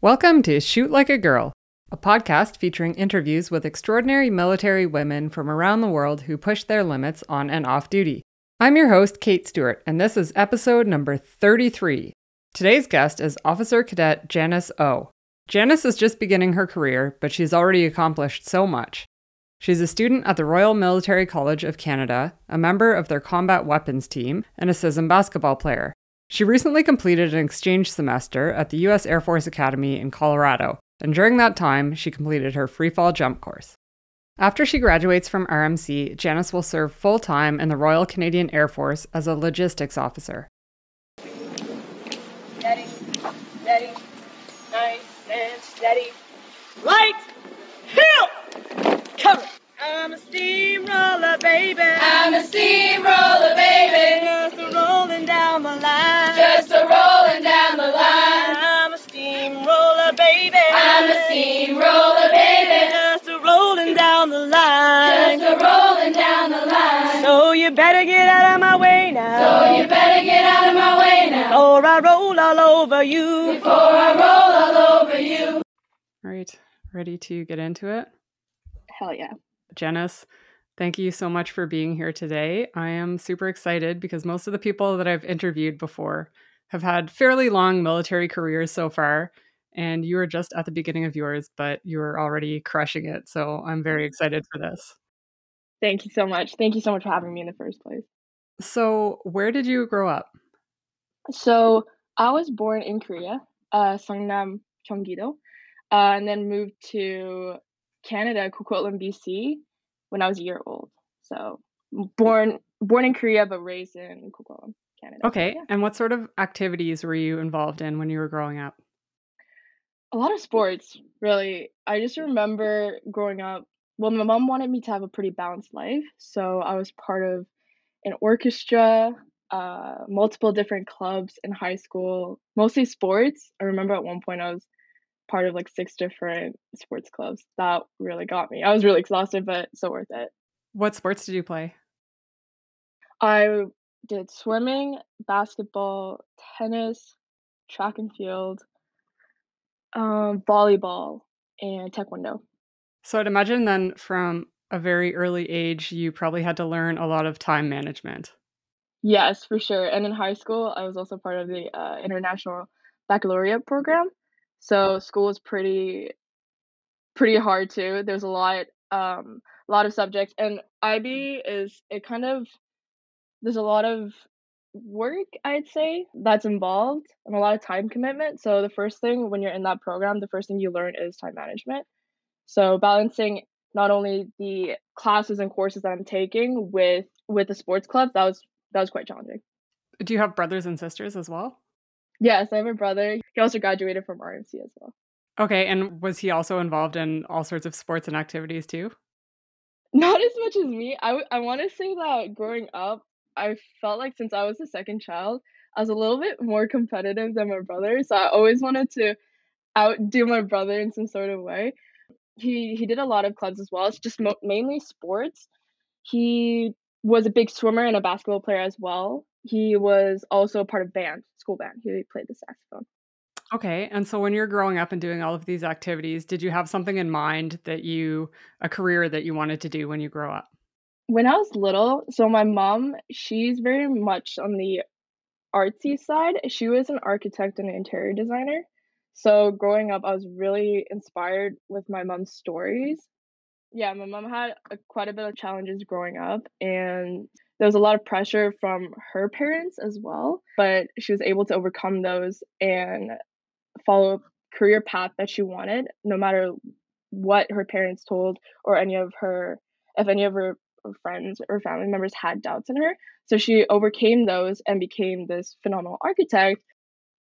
Welcome to Shoot Like a Girl, a podcast featuring interviews with extraordinary military women from around the world who push their limits on and off duty. I'm your host, Kate Stewart, and this is episode number 33. Today's guest is Officer Cadet Janice O. Janice is just beginning her career, but she's already accomplished so much. She's a student at the Royal Military College of Canada, a member of their combat weapons team, and a CISM basketball player. She recently completed an exchange semester at the U.S. Air Force Academy in Colorado, and during that time, she completed her freefall jump course. After she graduates from RMC, Janice will serve full time in the Royal Canadian Air Force as a logistics officer. Steady, steady, nice and steady. Light, hill, cover. I'm a steamroller, baby. I'm a steamroller, baby. Just a rolling down the line. Just a rolling down the line. I'm a steamroller, baby. I'm a steamroller, baby. Just a rolling down the line. Just a rolling down the line. So you better get out of my way now. So you better get out of my way now. Or I roll all over you. Before I roll all over you. All right, ready to get into it? Hell yeah. Janice, thank you so much for being here today. I am super excited because most of the people that I've interviewed before have had fairly long military careers so far, and you are just at the beginning of yours, but you're already crushing it. So I'm very excited for this. Thank you so much. Thank you so much for having me in the first place. So, where did you grow up? So I was born in Korea, uh, Songnam, Gyeonggi-do, uh, and then moved to Canada, Coquitlam, BC, when I was a year old. So born born in Korea, but raised in Coquitlam, Canada. Okay, Yeah. and what sort of activities were you involved in when you were growing up? A lot of sports, really. I just remember growing up. Well, my mom wanted me to have a pretty balanced life, so I was part of an orchestra, uh, multiple different clubs in high school, mostly sports. I remember at one point I was part of like six different sports clubs. That really got me. I was really exhausted, but so worth it. What sports did you play? I did swimming, basketball, tennis, track and field, um, volleyball, and taekwondo. So, I'd imagine then from a very early age, you probably had to learn a lot of time management. Yes, for sure. And in high school, I was also part of the uh, international baccalaureate program. So school was pretty pretty hard too. There's a lot um a lot of subjects and IB is it kind of there's a lot of work I'd say that's involved and a lot of time commitment. So the first thing when you're in that program, the first thing you learn is time management. So balancing not only the classes and courses that I'm taking with with the sports club, that was that was quite challenging. Do you have brothers and sisters as well? Yes, I have a brother. He also graduated from RMC as well. Okay, and was he also involved in all sorts of sports and activities too? Not as much as me. I, w- I want to say that growing up, I felt like since I was the second child, I was a little bit more competitive than my brother. So I always wanted to outdo my brother in some sort of way. He he did a lot of clubs as well. It's just mo- mainly sports. He was a big swimmer and a basketball player as well. He was also a part of band, school band. He played the saxophone. Okay, and so when you're growing up and doing all of these activities, did you have something in mind that you, a career that you wanted to do when you grow up? when I was little, so my mom, she's very much on the artsy side. She was an architect and an interior designer. So growing up, I was really inspired with my mom's stories. Yeah, my mom had a, quite a bit of challenges growing up, and there was a lot of pressure from her parents as well. But she was able to overcome those and follow a career path that she wanted, no matter what her parents told or any of her, if any of her friends or family members had doubts in her. So she overcame those and became this phenomenal architect.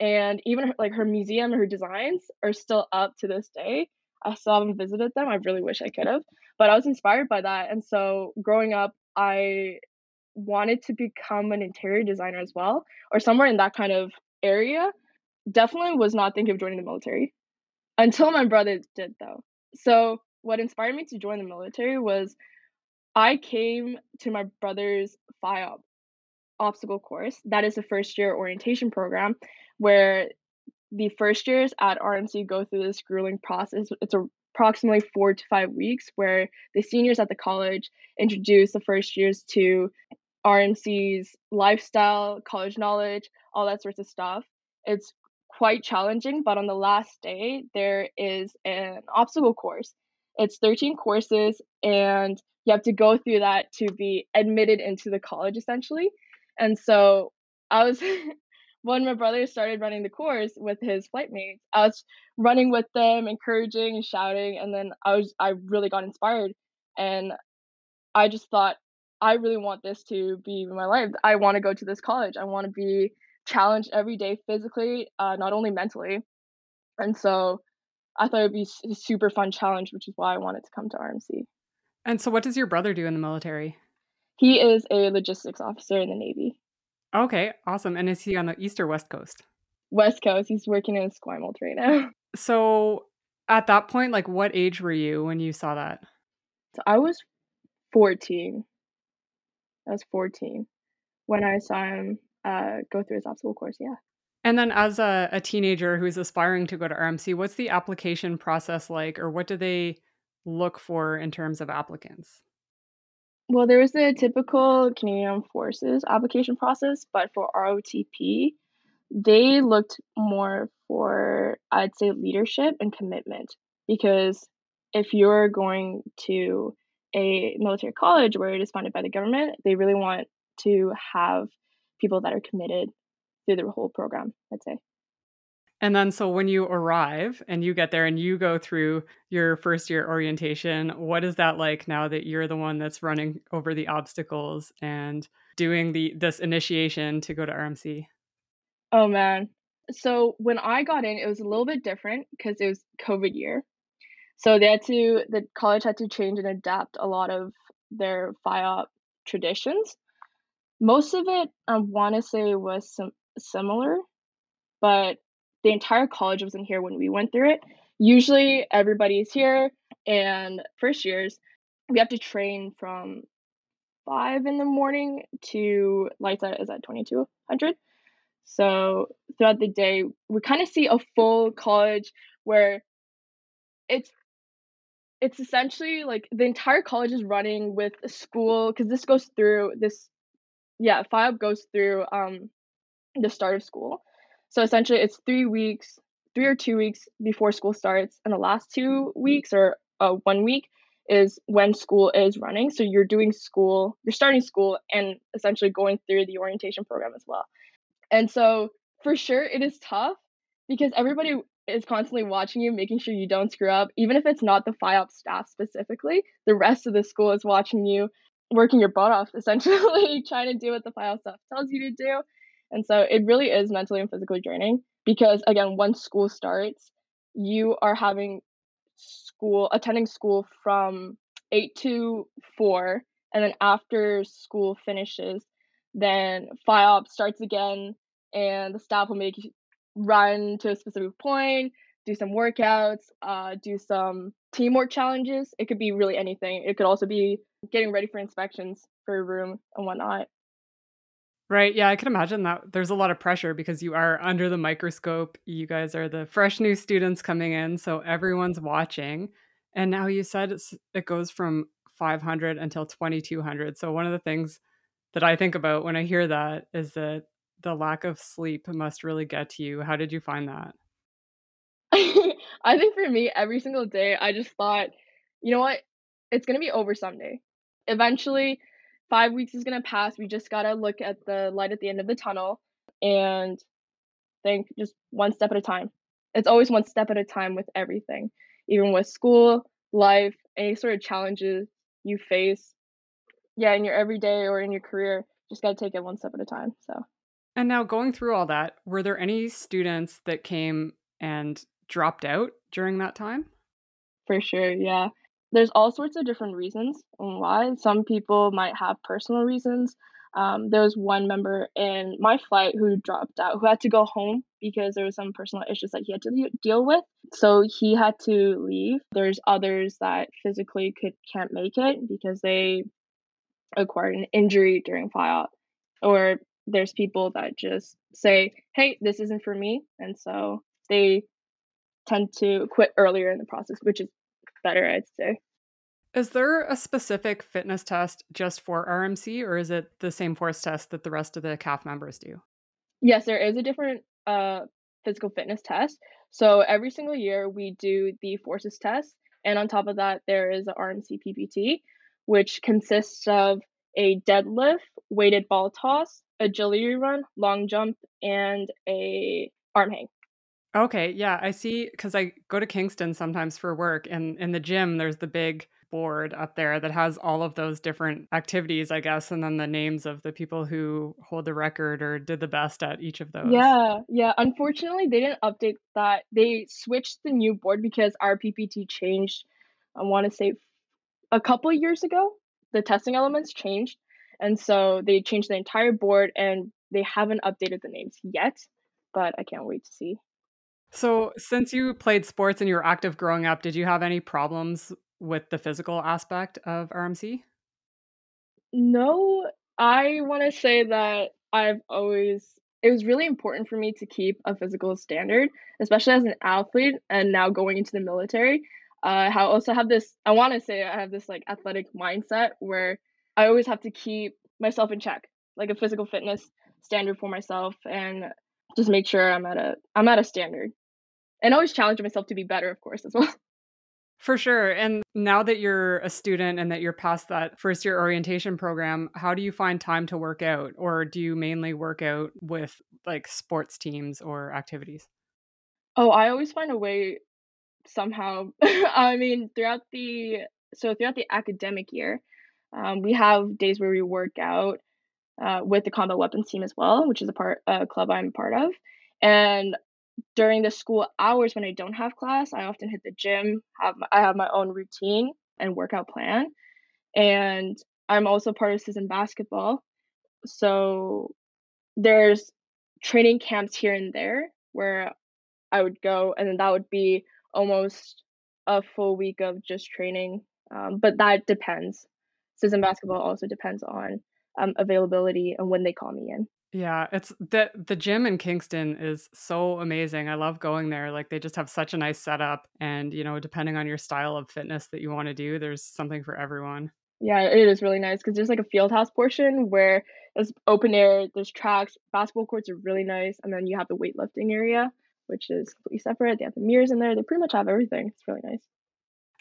And even her, like her museum, her designs are still up to this day. I still haven't visited them. I really wish I could have, but I was inspired by that. And so growing up, I wanted to become an interior designer as well, or somewhere in that kind of area. Definitely was not thinking of joining the military until my brother did, though. So what inspired me to join the military was I came to my brother's FYOP obstacle course. That is the first year orientation program where the first years at RMC go through this grueling process. It's approximately four to five weeks where the seniors at the college introduce the first years to RMC's lifestyle, college knowledge, all that sorts of stuff. It's quite challenging, but on the last day, there is an obstacle course. It's 13 courses, and you have to go through that to be admitted into the college essentially. And so I was when my brother started running the course with his flight mates, I was running with them, encouraging and shouting, and then I was I really got inspired and I just thought I really want this to be my life. I want to go to this college. I want to be challenged every day physically, uh, not only mentally. And so I thought it'd be a super fun challenge, which is why I wanted to come to RMC. And so, what does your brother do in the military? He is a logistics officer in the Navy. Okay, awesome. And is he on the east or west coast? West Coast. He's working in Squamish right now. So, at that point, like, what age were you when you saw that? So I was 14. I was 14 when I saw him uh, go through his obstacle course. Yeah. And then, as a, a teenager who's aspiring to go to RMC, what's the application process like, or what do they look for in terms of applicants? Well, there was the typical Canadian Armed Forces application process, but for ROTP, they looked more for, I'd say, leadership and commitment. Because if you're going to a military college where it is funded by the government, they really want to have people that are committed through the whole program, I'd say. And then, so when you arrive and you get there and you go through your first year orientation, what is that like now that you're the one that's running over the obstacles and doing the this initiation to go to RMC? Oh man. So when I got in, it was a little bit different because it was COVID year. So they had to the college had to change and adapt a lot of their FYOP traditions. Most of it I want to say was some similar, but the entire college wasn't here when we went through it. Usually everybody's here, and first years, we have to train from five in the morning to lights out is at 2200. So throughout the day, we kind of see a full college where it's it's essentially like the entire college is running with a school because this goes through this yeah FYOP goes through um the start of school so essentially, it's three weeks, three or two weeks before school starts, and the last two weeks or uh, one week is when school is running. So you're doing school, you're starting school, and essentially going through the orientation program as well. And so for sure, it is tough because everybody is constantly watching you, making sure you don't screw up. Even if it's not the FYOP staff specifically, the rest of the school is watching you, working your butt off, essentially trying to do what the FYOP staff tells you to do. And so it really is mentally and physically draining because, again, once school starts, you are having school, attending school from 8 to 4. And then after school finishes, then FYOP starts again, and the staff will make you run to a specific point, do some workouts, uh, do some teamwork challenges. It could be really anything. It could also be getting ready for inspections for a room and whatnot. Right. Yeah, I can imagine that there's a lot of pressure because you are under the microscope. You guys are the fresh new students coming in, so everyone's watching. And now you said it goes from 500 until 2200. So one of the things that I think about when I hear that is that the lack of sleep must really get to you. How did you find that? I think for me, every single day, I just thought, you know what? It's going to be over someday. Eventually, five weeks is gonna pass. We just gotta look at the light at the end of the tunnel and think just one step at a time. It's always one step at a time with everything, even with school, life, any sort of challenges you face. Yeah, in your everyday or in your career, just gotta take it one step at a time. So. And now going through all that, were there any students that came and dropped out during that time? For sure, yeah there's all sorts of different reasons why. Some people might have personal reasons. Um, there was one member in my flight who dropped out, who had to go home because there was some personal issues that he had to deal with. So he had to leave. There's others that physically could can't make it because they acquired an injury during FYOP. Or there's people that just say, "Hey, this isn't for me," and so they tend to quit earlier in the process, which is better, I'd say. Is there a specific fitness test just for RMC, or is it the same force test that the rest of the CAF members do? Yes, there is a different uh, physical fitness test. So every single year we do the forces test, and on top of that, there is a RMC PPT, which consists of a deadlift, weighted ball toss, agility run, long jump, and a arm hang. Okay, yeah, I see because I go to Kingston sometimes for work, and in the gym, there's the big board up there that has all of those different activities, I guess, and then the names of the people who hold the record or did the best at each of those. Yeah, yeah. Unfortunately, they didn't update that. They switched the new board because our PPT changed, I want to say, a couple years ago. The testing elements changed. And so they changed the entire board and they haven't updated the names yet, but I can't wait to see. So, since you played sports and you were active growing up, did you have any problems with the physical aspect of RMC? No, I want to say that I've always, it was really important for me to keep a physical standard, especially as an athlete and now going into the military. Uh, I also have this, I want to say I have this like athletic mindset where I always have to keep myself in check, like a physical fitness standard for myself and just make sure I'm at a I'm at a standard. And always challenge myself to be better, of course, as well. For sure. And now that you're a student and that you're past that first year orientation program, how do you find time to work out? Or do you mainly work out with like sports teams or activities? Oh, I always find a way somehow. I mean, throughout the so throughout the academic year, um, we have days where we work out uh, with the combat weapons team as well, which is a part a club I'm part of. And during the school hours when I don't have class, I often hit the gym. Have I have my own routine and workout plan, and I'm also part of CISM basketball. So there's training camps here and there where I would go, and then that would be almost a full week of just training. Um, but that depends. CISM basketball also depends on um, availability and when they call me in. Yeah, it's the the gym in Kingston is so amazing. I love going there. Like they just have such a nice setup and you know, depending on your style of fitness that you want to do, there's something for everyone. Yeah, it is really nice because there's like a field house portion where it's open air, there's tracks, basketball courts are really nice, and then you have the weightlifting area, which is completely separate. They have the mirrors in there. They pretty much have everything. It's really nice.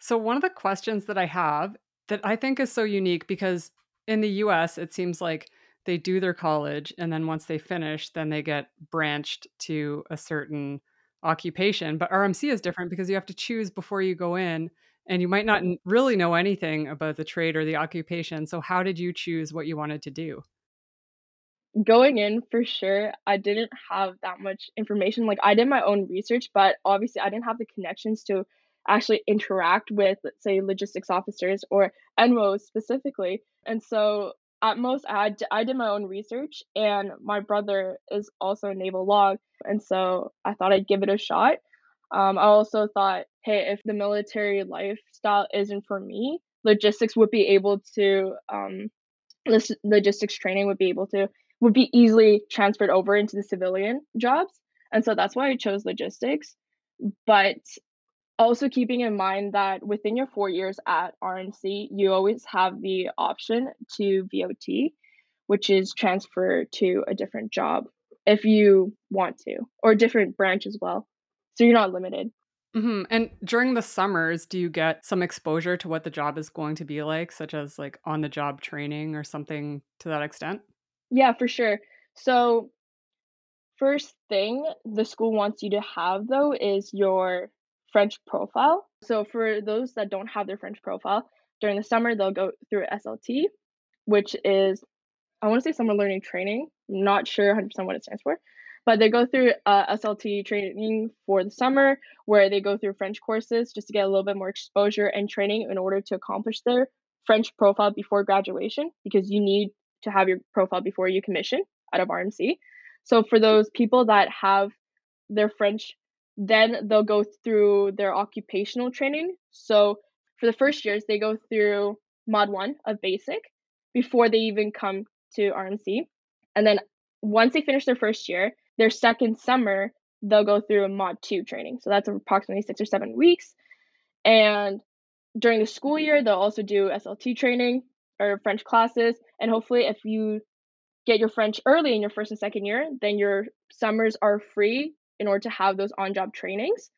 So one of the questions that I have that I think is so unique because in the US it seems like they do their college and then once they finish then they get branched to a certain occupation but rmc is different because you have to choose before you go in and you might not really know anything about the trade or the occupation so how did you choose what you wanted to do going in for sure i didn't have that much information like i did my own research but obviously i didn't have the connections to actually interact with let's say logistics officers or NWOs specifically and so at most I, I did my own research and my brother is also a naval log and so i thought i'd give it a shot. Um, i also thought hey if the military lifestyle isn't for me logistics would be able to um, logistics training would be able to would be easily transferred over into the civilian jobs and so that's why i chose logistics but also keeping in mind that within your four years at RMC, you always have the option to VOT, which is transfer to a different job if you want to, or different branch as well. So you're not limited. Mm-hmm. And during the summers, do you get some exposure to what the job is going to be like, such as like on the job training or something to that extent? Yeah, for sure. So, first thing the school wants you to have though is your French profile. So for those that don't have their French profile, during the summer they'll go through SLT, which is I want to say summer learning training. Not sure 100% what it stands for, but they go through uh, SLT training for the summer where they go through French courses just to get a little bit more exposure and training in order to accomplish their French profile before graduation because you need to have your profile before you commission out of RMC. So for those people that have their French then they'll go through their occupational training. So for the first years, they go through mod one of basic before they even come to RMC. And then once they finish their first year, their second summer, they'll go through a mod 2 training. So that's approximately 6 or 7 weeks. And during the school year, they'll also do SLT training or French classes. And hopefully, if you get your French early in your first and second year, then your summers are free in order to have those on job trainings.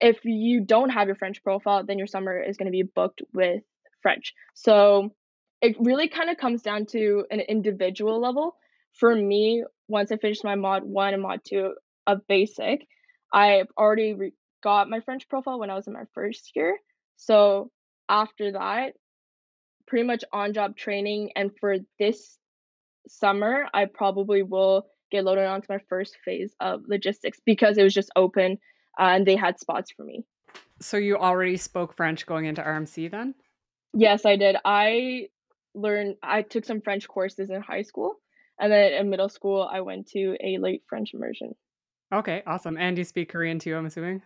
If you don't have your French profile, then your summer is going to be booked with French. So it really kind of comes down to an individual level. For me, once I finished my mod one and mod two of basic, I already re- got my French profile when I was in my first year. So after that, pretty much on job training. And for this summer, I probably will get loaded onto my first phase of logistics because it was just open uh, and they had spots for me. So you already spoke French going into RMC then? Yes, I did. I learned, I took some French courses in high school. And then in middle school, I went to a late French immersion. Okay, awesome. And you speak Korean too, I'm assuming?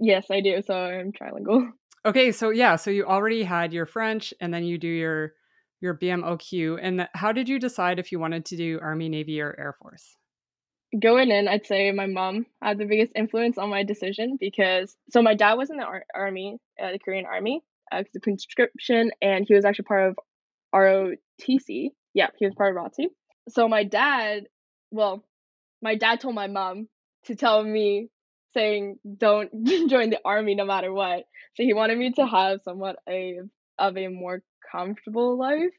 Yes, I do. So I'm trilingual. Okay, so yeah, so you already had your French and then you do your your BMOQ. And how did you decide if you wanted to do Army, Navy, or Air Force? Going in, I'd say my mom had the biggest influence on my decision because so my dad was in the ar- army, uh, the Korean Army, uh, the conscription, and he was actually part of ROTC. Yeah, he was part of ROTC. So my dad, well, my dad told my mom to tell me saying don't join the army no matter what. So he wanted me to have somewhat a of a more comfortable life.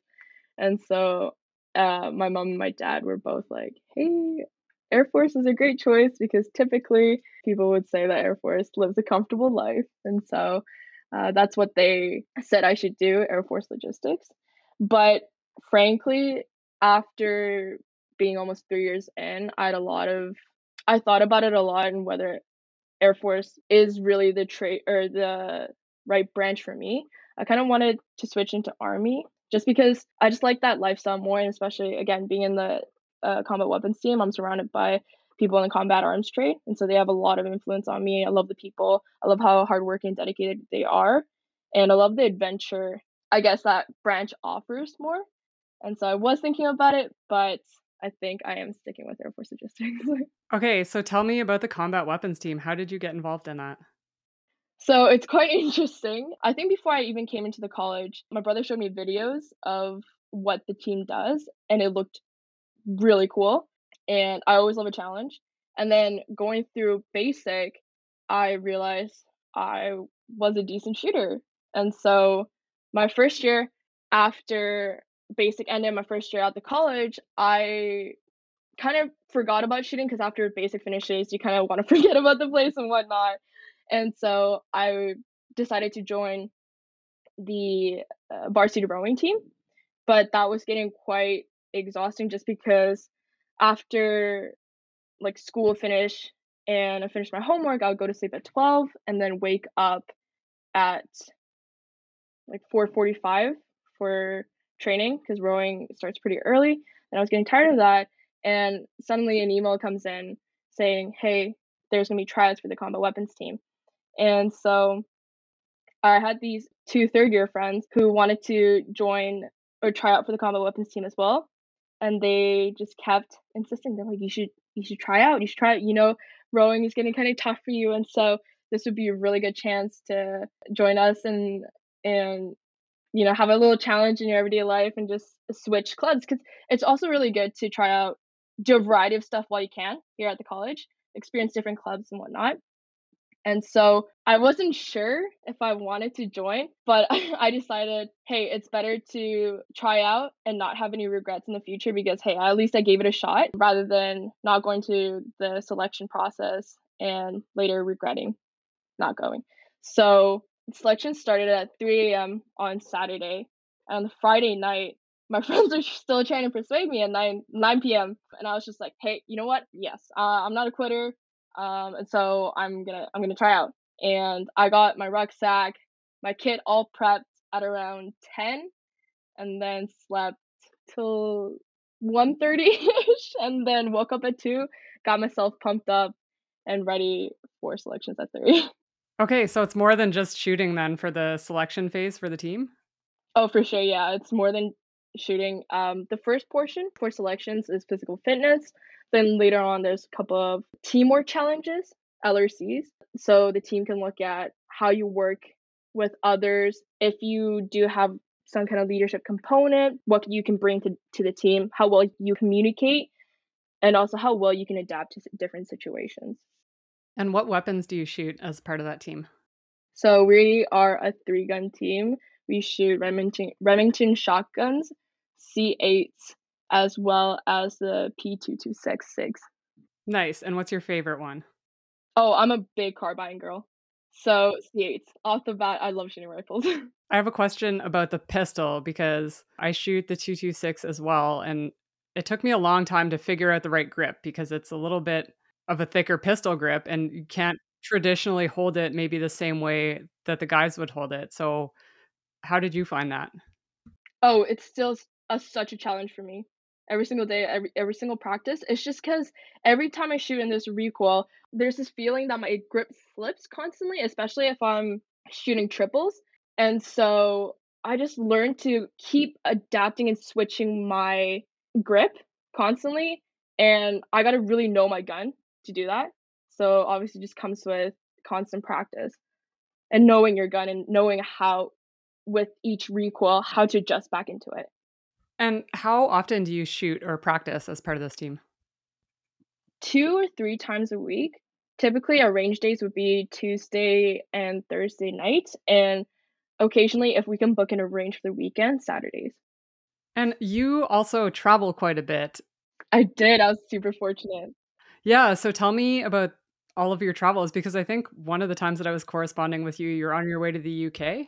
And so uh, my mom and my dad were both like, hey, Air Force is a great choice because typically people would say that Air Force lives a comfortable life. And so uh, that's what they said I should do Air Force logistics. But frankly, after being almost three years in, I had a lot of, I thought about it a lot and whether Air Force is really the trait or the right branch for me. I kind of wanted to switch into Army just because I just like that lifestyle more, and especially again being in the uh, combat weapons team, I'm surrounded by people in the combat arms trade, and so they have a lot of influence on me. I love the people. I love how hardworking and dedicated they are, and I love the adventure. I guess that branch offers more, and so I was thinking about it, but I think I am sticking with Air Force Logistics. okay, so tell me about the combat weapons team. How did you get involved in that? So it's quite interesting. I think before I even came into the college, my brother showed me videos of what the team does, and it looked really cool. And I always love a challenge. And then going through basic, I realized I was a decent shooter. And so my first year after basic ended, my first year at the college, I kind of forgot about shooting because after basic finishes, you kind of want to forget about the place and whatnot. And so I decided to join the uh, varsity rowing team, but that was getting quite exhausting just because after like school finish and I finished my homework, I would go to sleep at 12 and then wake up at like 4:45 for training because rowing starts pretty early and I was getting tired of that and suddenly an email comes in saying, "Hey, there's going to be tryouts for the combat weapons team." And so I had these two third year friends who wanted to join or try out for the combat weapons team as well. And they just kept insisting they're like, you should you should try out. You should try out. You know, rowing is getting kind of tough for you. And so this would be a really good chance to join us and and you know have a little challenge in your everyday life and just switch clubs because it's also really good to try out do a variety of stuff while you can here at the college experience different clubs and whatnot and so I wasn't sure if I wanted to join, but I decided, hey, it's better to try out and not have any regrets in the future because, hey, at least I gave it a shot rather than not going to the selection process and later regretting not going. So selection started at 3 a.m. on Saturday. And on Friday night, my friends are still trying to persuade me at 9 9 p.m. And I was just like, hey, you know what? Yes, uh, I'm not a quitter um, and so I'm gonna I'm gonna try out. And I got my rucksack, my kit all prepped at around ten, and then slept till 1.30 ish, and then woke up at two, got myself pumped up and ready for selections at three. Okay, so it's more than just shooting then for the selection phase for the team. Oh, for sure, yeah, it's more than shooting. Um, the first portion for selections is physical fitness Then later on, there's a couple of teamwork challenges, LRCs. So the team can look at how you work with others. If you do have some kind of leadership component, what you can bring to, to the team, how well you communicate, and also how well you can adapt to different situations. And what weapons do you shoot as part of that team? So we are a three gun team. We shoot Remington, Remington shotguns, C8s, as well as the P226s. Nice. And what's your favorite one? Oh, I'm a big carbine girl. So C8s. Off the bat, I love shooting rifles. I have a question about the pistol because I shoot the 226 as well. And it took me a long time to figure out the right grip because it's a little bit of a thicker pistol grip and you can't traditionally hold it maybe the same way that the guys would hold it. So, how did you find that? Oh, it's still a, such a challenge for me. Every single day, every every single practice. It's just because every time I shoot in this recoil, there's this feeling that my grip slips constantly, especially if I'm shooting triples. And so I just learned to keep adapting and switching my grip constantly. And I got to really know my gun to do that. So obviously, just comes with constant practice and knowing your gun and knowing how, with each recoil, how to adjust back into it. And how often do you shoot or practice as part of this team? Two or three times a week. Typically, our range days would be Tuesday and Thursday nights, and occasionally, if we can book in a range for the weekend, Saturdays. And you also travel quite a bit. I did. I was super fortunate. Yeah. So tell me about all of your travels because I think one of the times that I was corresponding with you, you're on your way to the UK.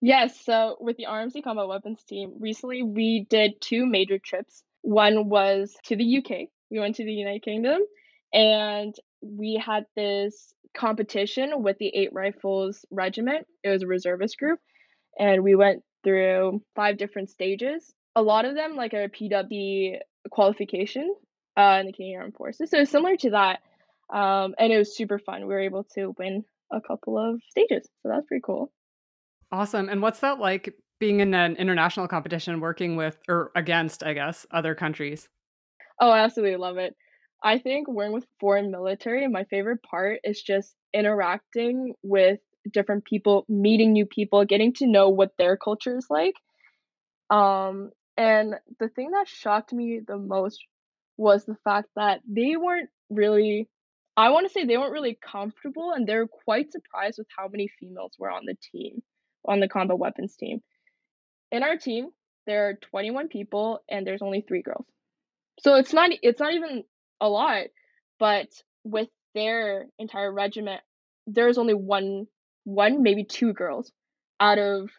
Yes. So with the RMC Combat Weapons team, recently we did two major trips. One was to the UK. We went to the United Kingdom and we had this competition with the Eight Rifles Regiment. It was a reservist group. And we went through five different stages. A lot of them, like a PW qualification uh, in the Canadian Armed Forces. So similar to that. Um, and it was super fun. We were able to win a couple of stages. So that's pretty cool. Awesome. And what's that like being in an international competition, working with or against, I guess, other countries? Oh, I absolutely love it. I think working with foreign military, my favorite part is just interacting with different people, meeting new people, getting to know what their culture is like. Um, and the thing that shocked me the most was the fact that they weren't really I want to say they weren't really comfortable and they're quite surprised with how many females were on the team, on the combat weapons team. In our team, there are 21 people and there's only 3 girls. So it's not it's not even a lot, but with their entire regiment, there's only one one maybe two girls out of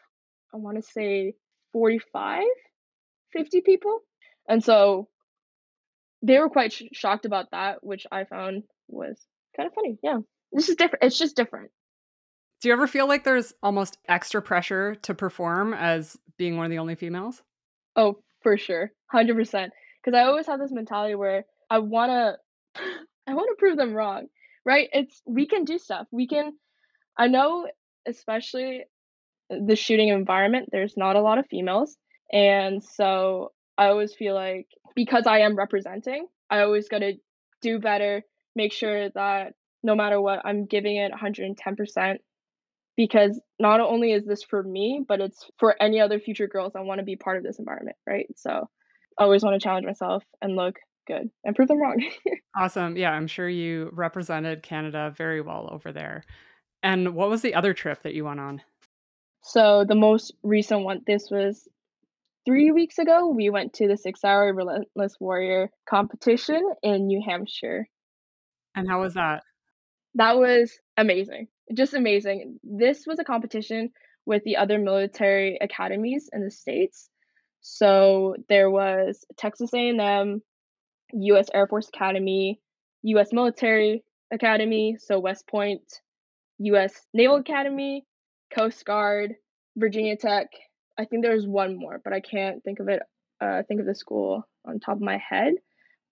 I want to say 45 50 people. And so they were quite sh- shocked about that, which I found was kind of funny. Yeah, this is different. It's just different. Do you ever feel like there's almost extra pressure to perform as being one of the only females? Oh, for sure, hundred percent. Because I always have this mentality where I wanna, I wanna prove them wrong, right? It's we can do stuff. We can. I know, especially the shooting environment. There's not a lot of females, and so I always feel like because I am representing, I always got to do better, make sure that no matter what, I'm giving it 110% because not only is this for me, but it's for any other future girls that want to be part of this environment, right? So I always want to challenge myself and look good and prove them wrong. awesome. Yeah, I'm sure you represented Canada very well over there. And what was the other trip that you went on? So the most recent one, this was three weeks ago, we went to the SIG Sauer Relentless Warrior competition in New Hampshire. And how was that? That was amazing. Just amazing. This was a competition with the other military academies in the states. So there was Texas A&M, US Air Force Academy, US Military Academy, so West Point, US Naval Academy, Coast Guard, Virginia Tech, I think there's one more, but I can't think of it. Uh, think of the school on top of my head.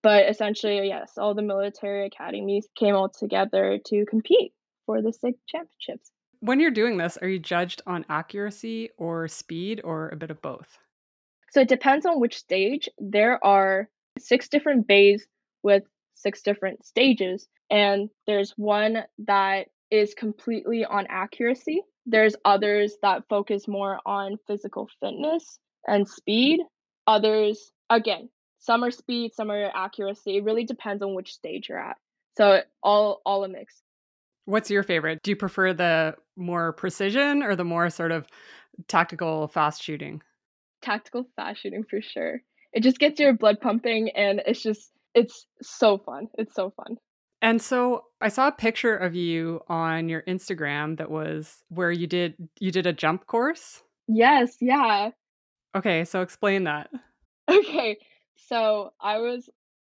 But essentially, yes, all the military academies came all together to compete for the SIG championships. When you're doing this, are you judged on accuracy or speed or a bit of both? So it depends on which stage. There are six different bays with six different stages. And there's one that is completely on accuracy. There's others that focus more on physical fitness and speed. Others, again, some are speed, some are accuracy. It really depends on which stage you're at. So all all a mix. What's your favorite? Do you prefer the more precision or the more sort of tactical fast shooting? Tactical fast shooting for sure. It just gets your blood pumping and it's just it's so fun. It's so fun. And so I saw a picture of you on your Instagram that was where you did you did a jump course? Yes, yeah. Okay, so explain that. Okay. So I was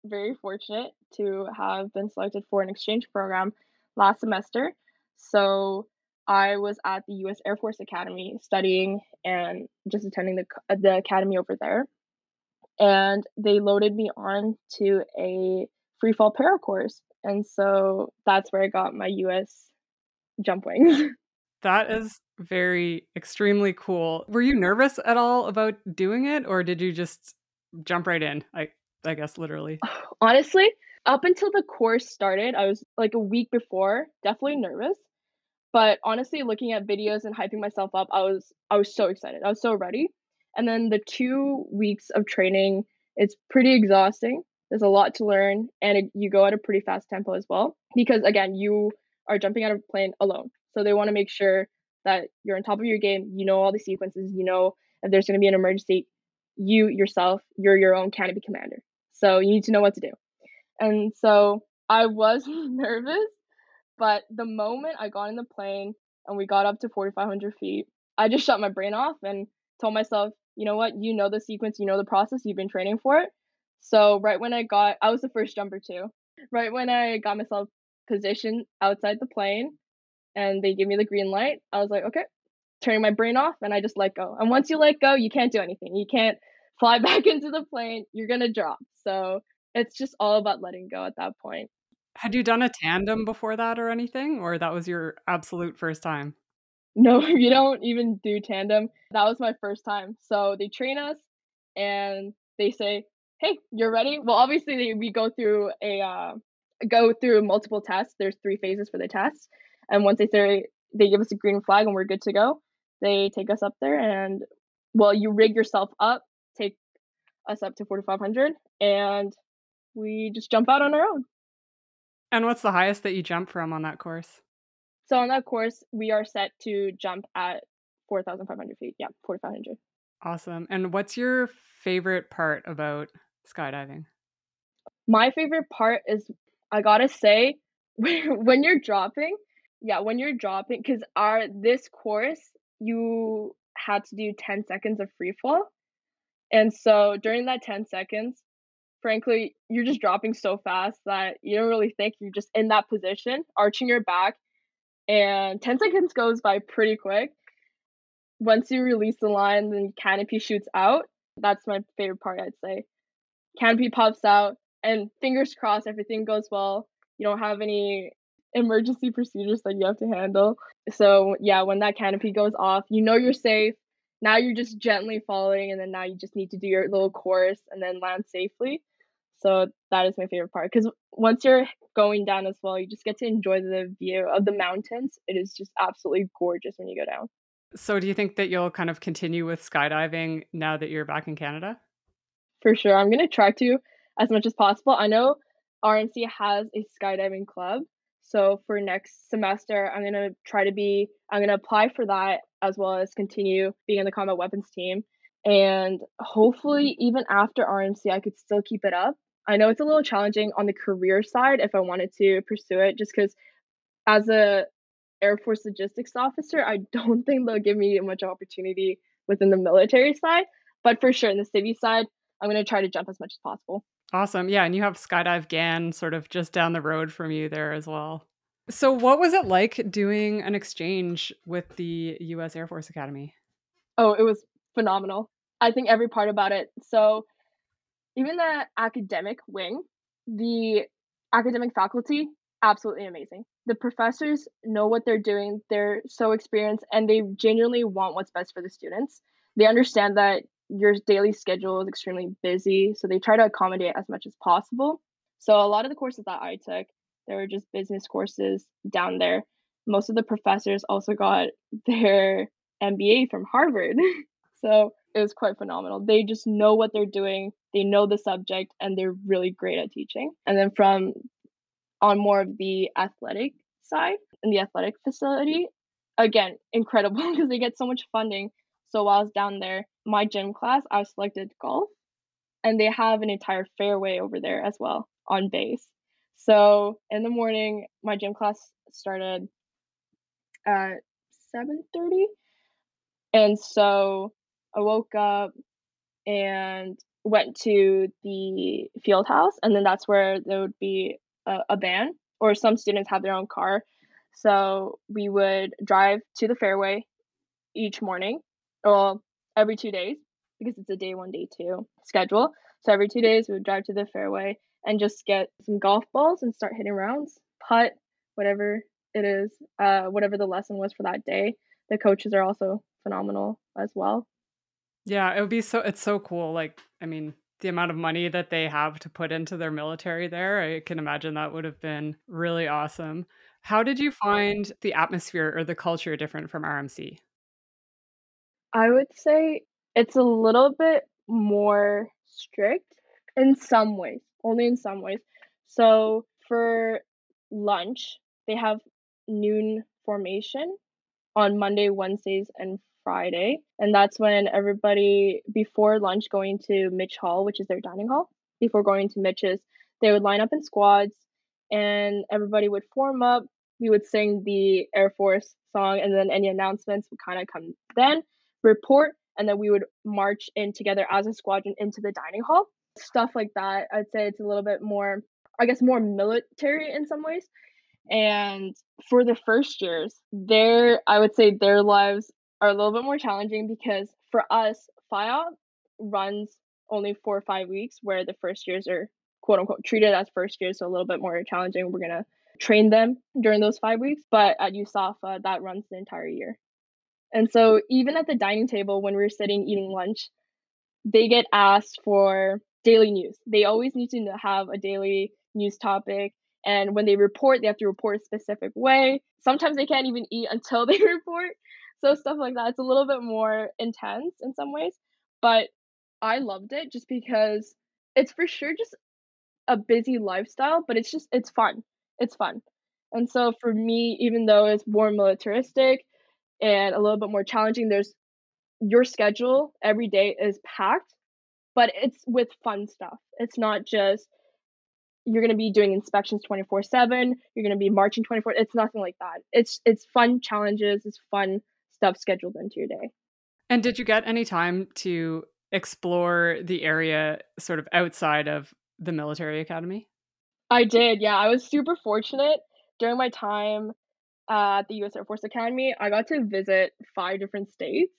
very fortunate to have been selected for an exchange program last semester. So I was at the U.S. Air Force Academy studying and just attending the the academy over there, and they loaded me on to a free fall para course, and so that's where I got my U.S. jump wings. That is very extremely cool. Were you nervous at all about doing it, or did you just jump right in? I I guess literally. Honestly, up until the course started, I was like a week before, definitely nervous. But honestly, looking at videos and hyping myself up, I was I was so excited. I was so ready. And then the 2 weeks of training, it's pretty exhausting. There's a lot to learn and it, you go at a pretty fast tempo as well because again, you are jumping out of a plane alone. So they want to make sure that you're on top of your game, you know all the sequences, you know if there's going to be an emergency, you yourself, you're your own canopy commander. So you need to know what to do. And so I was nervous, but the moment I got in the plane and we got up to 4,500 feet, I just shut my brain off and told myself, you know what, you know the sequence, you know the process, you've been training for it. So right when I got, I was the first jumper too. Right when I got myself positioned outside the plane and they gave me the green light, I was like, okay, turning my brain off and I just let go. And once you let go, you can't do anything. You can't fly back into the plane, you're going to drop. So it's just all about letting go at that point. Had you done a tandem before that or anything? Or that was your absolute first time? No, you don't even do tandem. That was my first time. So they train us and they say, hey, you're ready? Well, obviously, we go through a. Uh, go through multiple tests there's three phases for the test and once they say they give us a green flag and we're good to go they take us up there and well you rig yourself up take us up to 4500 and we just jump out on our own. And what's the highest that you jump from on that course? So on that course, we are set to jump at 4,500 feet. Yeah, 4,500. Awesome. And what's your favorite part about skydiving? My favorite part is, I gotta say, when you're dropping, yeah, when you're dropping, because our this course you had to do 10 seconds of free fall, and so during that 10 seconds, frankly, you're just dropping so fast that you don't really think you're just in that position, arching your back, and 10 seconds goes by pretty quick. Once you release the line, then canopy shoots out. That's my favorite part, I'd say. Canopy pops out, and fingers crossed, everything goes well. You don't have any emergency procedures that you have to handle. So, yeah, when that canopy goes off, you know you're safe. Now you're just gently falling and then now you just need to do your little course and then land safely. So that is my favorite part because once you're going down as well you just get to enjoy the view of the mountains. It is just absolutely gorgeous when you go down. So do you think that you'll kind of continue with skydiving now that you're back in canada for sure i'm to try to as much as possible i know rmc has a skydiving club so for next semester i'm to try to be i'm to apply for that as well as continue being in the combat weapons team. And hopefully, even after RMC, I could still keep it up. I know it's a little challenging on the career side if I wanted to pursue it, just because as a Air Force logistics officer, I don't think they'll give me much opportunity within the military side. But for sure, in the city side, I'm going to try to jump as much as possible. Awesome. Yeah. And you have Skydive GAN sort of just down the road from you there as well. So, what was it like doing an exchange with the US Air Force Academy? Oh, it was phenomenal. I think every part about it. So, even the academic wing, the academic faculty, absolutely amazing. The professors know what they're doing, they're so experienced, and they genuinely want what's best for the students. They understand that your daily schedule is extremely busy, so they try to accommodate as much as possible. So a lot of the courses that I took, they were just business courses down there. Most of the professors also got their MBA from Harvard. so it was quite phenomenal. They just know what they're doing, they know the subject, and they're really great at teaching. And then from on more of the athletic side in the athletic facility, again, incredible because they get so much funding. So while I was down there, my gym class, I selected golf, and they have an entire fairway over there as well on base. So in the morning, my gym class started at 7:30, and so I woke up and went to the field house, and then that's where there would be a, a band, or some students have their own car. So we would drive to the fairway each morning, well, every two days, because it's a day one, day two schedule. So every two days, we would drive to the fairway and just get some golf balls and start hitting rounds, putt, whatever it is, uh, whatever the lesson was for that day. The coaches are also phenomenal as well. Yeah, it would be so it's so cool. Like, I mean, the amount of money that they have to put into their military there, I can imagine that would have been really awesome. How did you find the atmosphere or the culture different from RMC? I would say it's a little bit more strict in some ways, only in some ways. So for lunch, they have noon formation on Monday, Wednesdays, and Friday. And that's when everybody, before lunch, going to Mitch Hall, which is their dining hall, before going to Mitch's, they would line up in squads and everybody would form up. We would sing the Air Force song, and then any announcements would kind of come then, report, and then we would march in together as a squadron into the dining hall. Stuff like that. I'd say it's a little bit more, I guess, more military in some ways. And for the first years, their I would say their lives are a little bit more challenging because for us, FYOP runs only four or five weeks, where the first years are quote unquote treated as first years, so a little bit more challenging. We're gonna train them during those five weeks, but at USAFA, that runs the entire year. And so even at the dining table when we're sitting eating lunch, they get asked for daily news. They always need to have a daily news topic. And when they report, they have to report a specific way. Sometimes they can't even eat until they report. So stuff like that. It's a little bit more intense in some ways. But I loved it just because it's for sure just a busy lifestyle, but it's just it's fun. It's fun. And so for me, even though it's more militaristic and a little bit more challenging, there's your schedule every day is packed, but it's with fun stuff. It's not just you're going to be doing inspections 24/7, you're going to be marching 24. It's nothing like that. It's it's fun challenges, it's fun stuff scheduled into your day. And did you get any time to explore the area sort of outside of the military academy? I did, yeah. I was super fortunate during my time at the U.S. Air Force Academy. I got to visit five different states,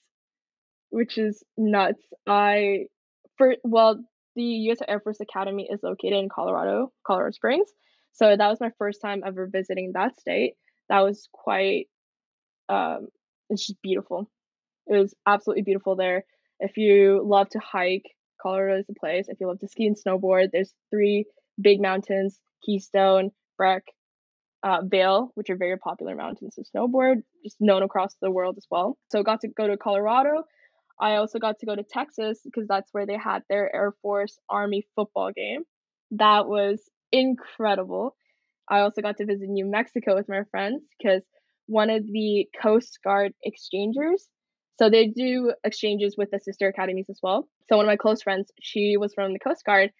which is nuts. I, for well, the U.S. Air Force Academy is located in Colorado, Colorado Springs. So that was my first time ever visiting that state. That was quite, um, it's just beautiful. It was absolutely beautiful there. If you love to hike, Colorado is the place. If you love to ski and snowboard, there's three big mountains Keystone, Breck, uh, Vail, which are very popular mountains to snowboard, just known across the world as well. So got to go to Colorado. I also got to go to Texas because that's where they had their Air Force Army football game. That was incredible. I also got to visit New Mexico with my friends because one of the Coast Guard exchangers so they do exchanges with the sister academies as well. So one of my close friends, she was from the Coast Guard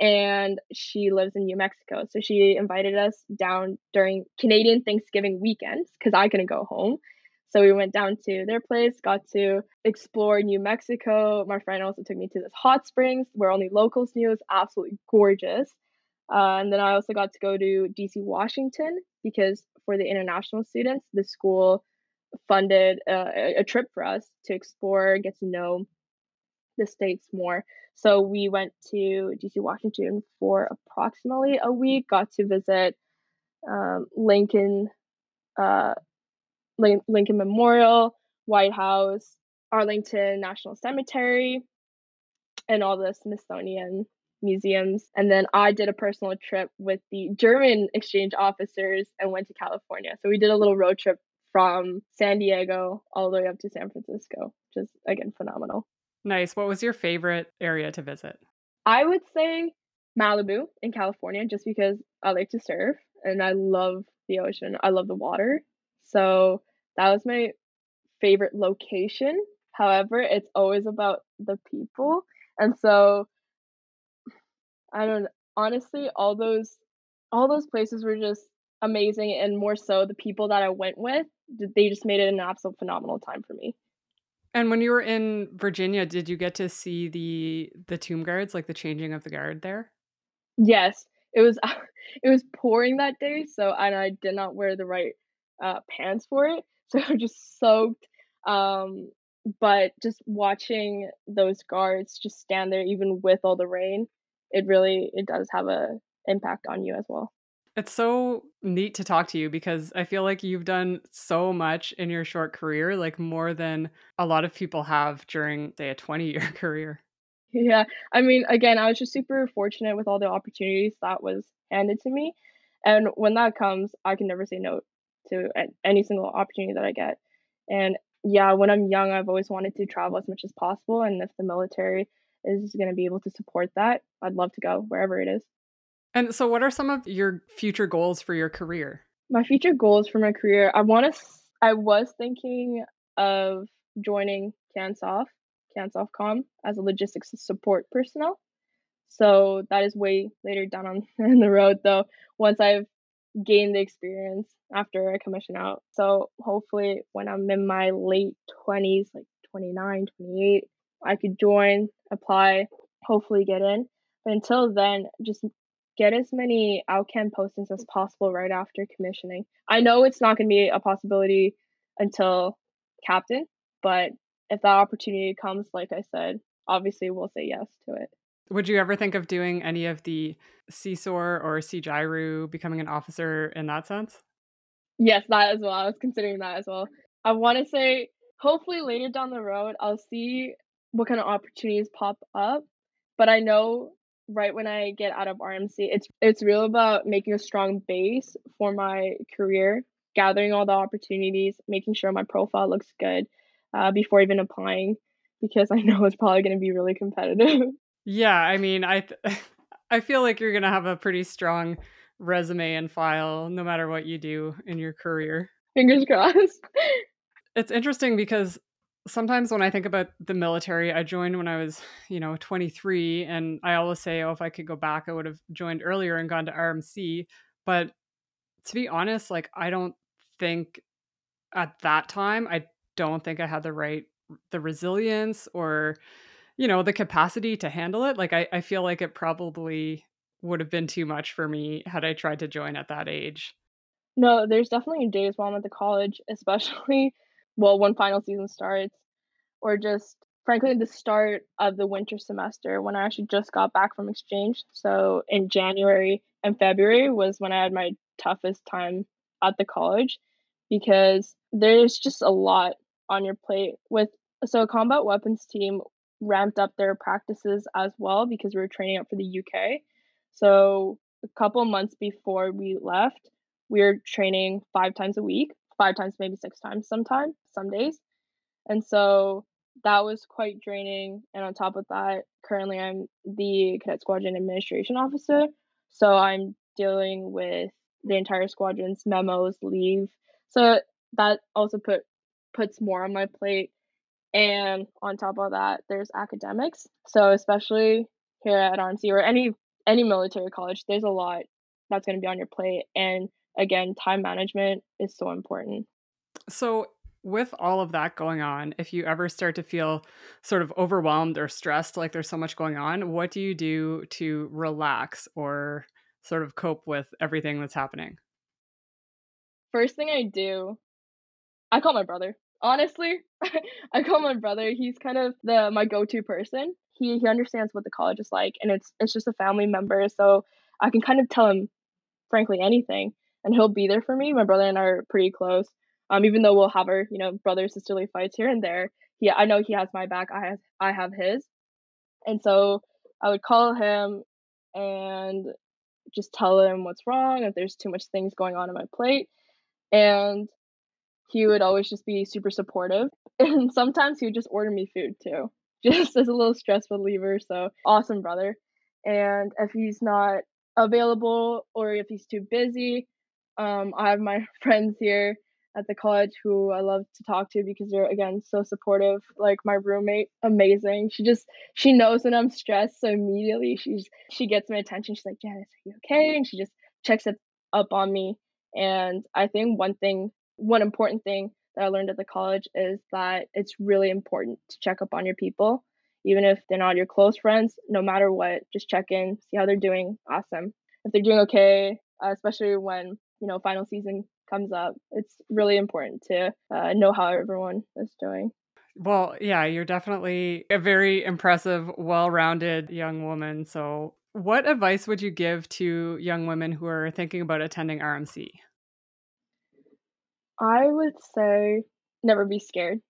and she lives in New Mexico. So she invited us down during Canadian Thanksgiving weekends because I couldn't go home. So we went down to their place, got to explore New Mexico. My friend also took me to this hot springs where only locals knew. It was absolutely gorgeous. Uh, and then I also got to go to DC, Washington because for the international students, the school funded uh, a trip for us to explore, get to know the states more. So we went to DC, Washington for approximately a week, got to visit um, Lincoln, uh, Lincoln Memorial, White House, Arlington National Cemetery, and all the Smithsonian museums. And then I did a personal trip with the German exchange officers and went to California. So we did a little road trip from San Diego all the way up to San Francisco, which is again phenomenal. Nice. What was your favorite area to visit? I would say Malibu in California just because I like to surf and I love the ocean. I love the water. So that was my favorite location. However, it's always about the people. And so I don't honestly all those all those places were just amazing and more so the people that I went with, they just made it an absolute phenomenal time for me. And when you were in Virginia, did you get to see the the tomb guards, like the changing of the guard there? Yes, it was it was pouring that day, so and I did not wear the right uh, pants for it, so I'm just soaked. Um, but just watching those guards just stand there, even with all the rain, it really it does have a impact on you as well. It's so neat to talk to you because I feel like you've done so much in your short career, like more than a lot of people have during, say, a 20 year career. Yeah. I mean, again, I was just super fortunate with all the opportunities that was handed to me. And when that comes, I can never say no to any single opportunity that I get. And yeah, when I'm young, I've always wanted to travel as much as possible. And if the military is going to be able to support that, I'd love to go wherever it is. And so, what are some of your future goals for your career? My future goals for my career, I want to. I was thinking of joining CANSOF, CANSOFCOM as a logistics support personnel. So that is way later down on in the road, though. Once I've gained the experience after I commission out, so hopefully when I'm in my late twenties, like 29, 28, I could join, apply, hopefully get in. But until then, just get as many OUTCAN postings as possible right after commissioning. I know it's not going to be a possibility until captain, but if that opportunity comes, like I said, obviously we'll say yes to it. Would you ever think of doing any of the CSOR or CJIRU, becoming an officer in that sense? Yes, that as well. I was considering that as well. I want to say, hopefully later down the road, I'll see what kind of opportunities pop up. But I know right when I get out of RMC, it's it's real about making a strong base for my career, gathering all the opportunities, making sure my profile looks good uh, before even applying, because I know it's probably going to be really competitive. Yeah, I mean, I th- I feel like you're going to have a pretty strong resume and file no matter what you do in your career. Fingers crossed. it's interesting because sometimes when I think about the military, I joined when I was, you know, 23. And I always say, oh, if I could go back, I would have joined earlier and gone to RMC. But to be honest, like, I don't think at that time, I don't think I had the right, the resilience or, you know, the capacity to handle it. Like, I, I feel like it probably would have been too much for me had I tried to join at that age. No, there's definitely days while I'm at the college, especially well, when final season starts, or just frankly the start of the winter semester when I actually just got back from exchange. So in January and February was when I had my toughest time at the college because there's just a lot on your plate with so a combat weapons team ramped up their practices as well because we were training up for the UK. So a couple months before we left, we were training five times a week five times, maybe six times sometime, some days. And so that was quite draining. And on top of that, currently I'm the Cadet Squadron Administration Officer. So I'm dealing with the entire squadron's memos, leave. So that also put puts more on my plate. And on top of that, there's academics. So especially here at RMC or any any military college, there's a lot that's going to be on your plate. And again, time management is so important. So, with all of that going on, if you ever start to feel sort of overwhelmed or stressed, like there's so much going on, what do you do to relax or sort of cope with everything that's happening? First thing I do, I call my brother. Honestly, I call my brother. He's kind of the my go-to person. He he understands what the college is like and it's it's just a family member, so I can kind of tell him frankly anything and he'll be there for me. My brother and I are pretty close. Um, even though we'll have our, you know, brother sisterly fights here and there, he I know he has my back. I have I have his, and so I would call him. and just tell him what's wrong if there's too much things going on in my plate and he would always just be super supportive and sometimes he would just order me food too just as a little stress reliever so awesome brother and if he's not available or if he's too busy um, i have my friends here at the college who I love to talk to because they're again so supportive. Like my roommate, amazing. She just she knows when I'm stressed, so immediately she's she gets my attention. She's like, Janice, are you okay? And she just checks it up on me. And I think one thing, one important thing that I learned at the college is that it's really important to check up on your people, even if they're not your close friends. No matter what, just check in, see how they're doing. Awesome. If they're doing okay, uh, especially when you know final season comes up. It's really important to uh, know how everyone is doing. Well, yeah, you're definitely a very impressive, well rounded young woman. So, what advice would you give to young women who are thinking about attending RMC? I would say never be scared.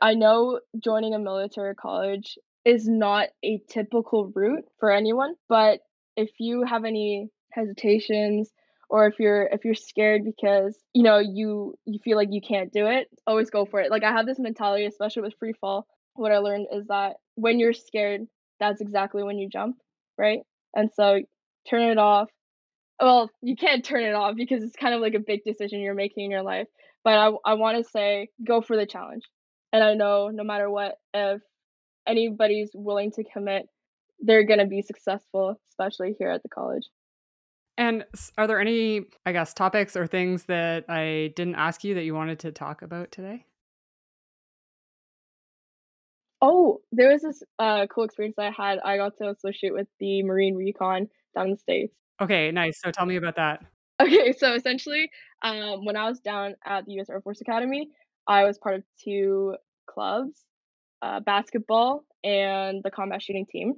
I know joining a military college is not a typical route for anyone, but if you have any hesitations or if you're if you're scared because you know you you feel like you can't do it always go for it. Like i have this mentality especially with free fall. What i learned is that when you're scared that's exactly when you jump right? And so turn it off. Well you can't turn it off because it's kind of like a big decision you're making in your life but i, I want to say go for the challenge. And i know no matter what if anybody's willing to commit they're going to be successful especially here at the college and are there any, I guess, topics or things that I didn't ask you that you wanted to talk about today? Oh, there was this uh, cool experience I had. I got to associate with the Marine Recon down in the States. Okay, nice. So tell me about that. Okay, so essentially, um, when I was down at the U.S. Air Force Academy, I was part of two clubs, uh, basketball and the combat shooting team.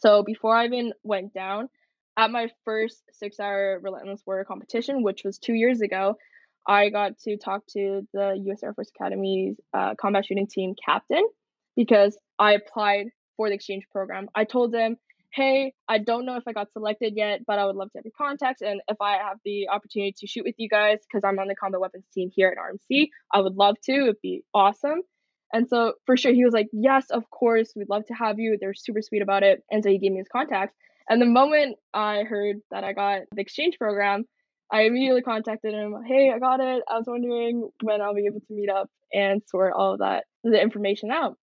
So before I even went down, at my first six hour Relentless Warrior competition, which was two years ago, I got to talk to the U.S. Air Force Academy's uh, combat shooting team captain because I applied for the exchange program. I told them, hey, I don't know if I got selected yet, but I would love to have your contacts. And if I have the opportunity to shoot with you guys, because I'm on the combat weapons team here at RMC, I would love to. It'd be awesome. And so for sure, he was like, yes, of course, we'd love to have you. They're super sweet about it. And so he gave me his contacts. And the moment I heard that I got the exchange program, I immediately contacted him. Hey, I got it. I was wondering when I'll be able to meet up and sort all of that the information out.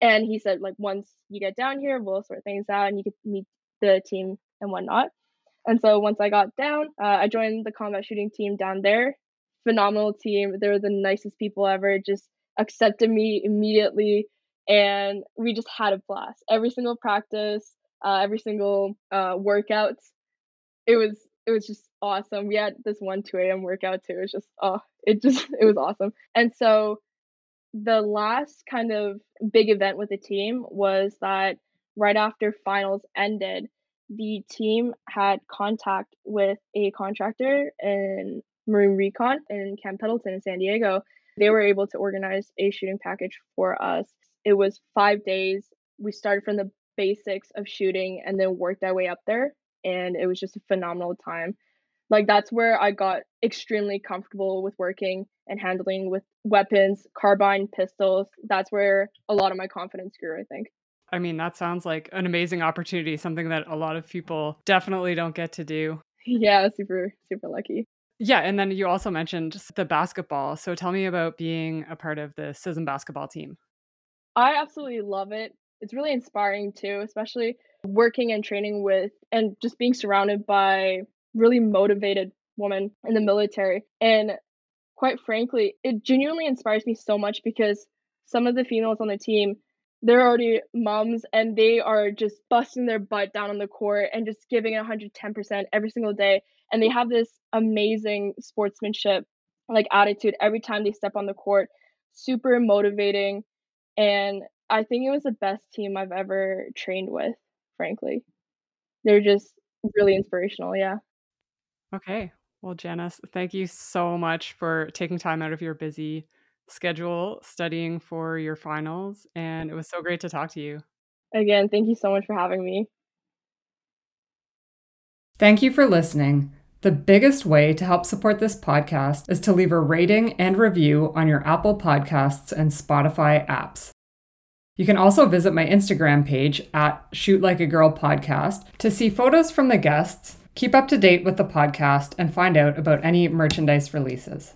And he said, like, once you get down here, we'll sort things out and you can meet the team and whatnot. And so once I got down, uh, I joined the combat shooting team down there. Phenomenal team. They were the nicest people ever. Just accepted me immediately, and we just had a blast. Every single practice, uh, every single uh, workouts. It was it was just awesome. We had this one 2 a.m. workout too. It was just oh, it just it was awesome. And so the last kind of big event with the team was that right after finals ended, the team had contact with a contractor in Marine Recon in Camp Pendleton in San Diego. They were able to organize a shooting package for us. It was five days. We started from the basics of shooting and then worked our way up there. And it was just a phenomenal time. Like, that's where I got extremely comfortable with working and handling with weapons, carbine, pistols. That's where a lot of my confidence grew, I think. I mean, that sounds like an amazing opportunity, something that a lot of people definitely don't get to do. Yeah, super, super lucky. Yeah, and then you also mentioned the basketball. So tell me about being a part of the CISM basketball team. I absolutely love it it's really inspiring too, especially working and training with and just being surrounded by really motivated women in the military. And quite frankly, it genuinely inspires me so much because some of the females on the team, they're already moms and they are just busting their butt down on the court and just giving 110% every single day. And they have this amazing sportsmanship like attitude every time they step on the court, super motivating. And I think it was the best team I've ever trained with, frankly. They're just really inspirational, yeah. Okay. Well, Janice, thank you so much for taking time out of your busy schedule studying for your finals. And it was so great to talk to you. Again, thank you so much for having me. Thank you for listening. The biggest way to help support this podcast is to leave a rating and review on your Apple Podcasts and Spotify apps. You can also visit my Instagram page at Shoot Like a Girl Podcast to see photos from the guests, keep up to date with the podcast, and find out about any merchandise releases.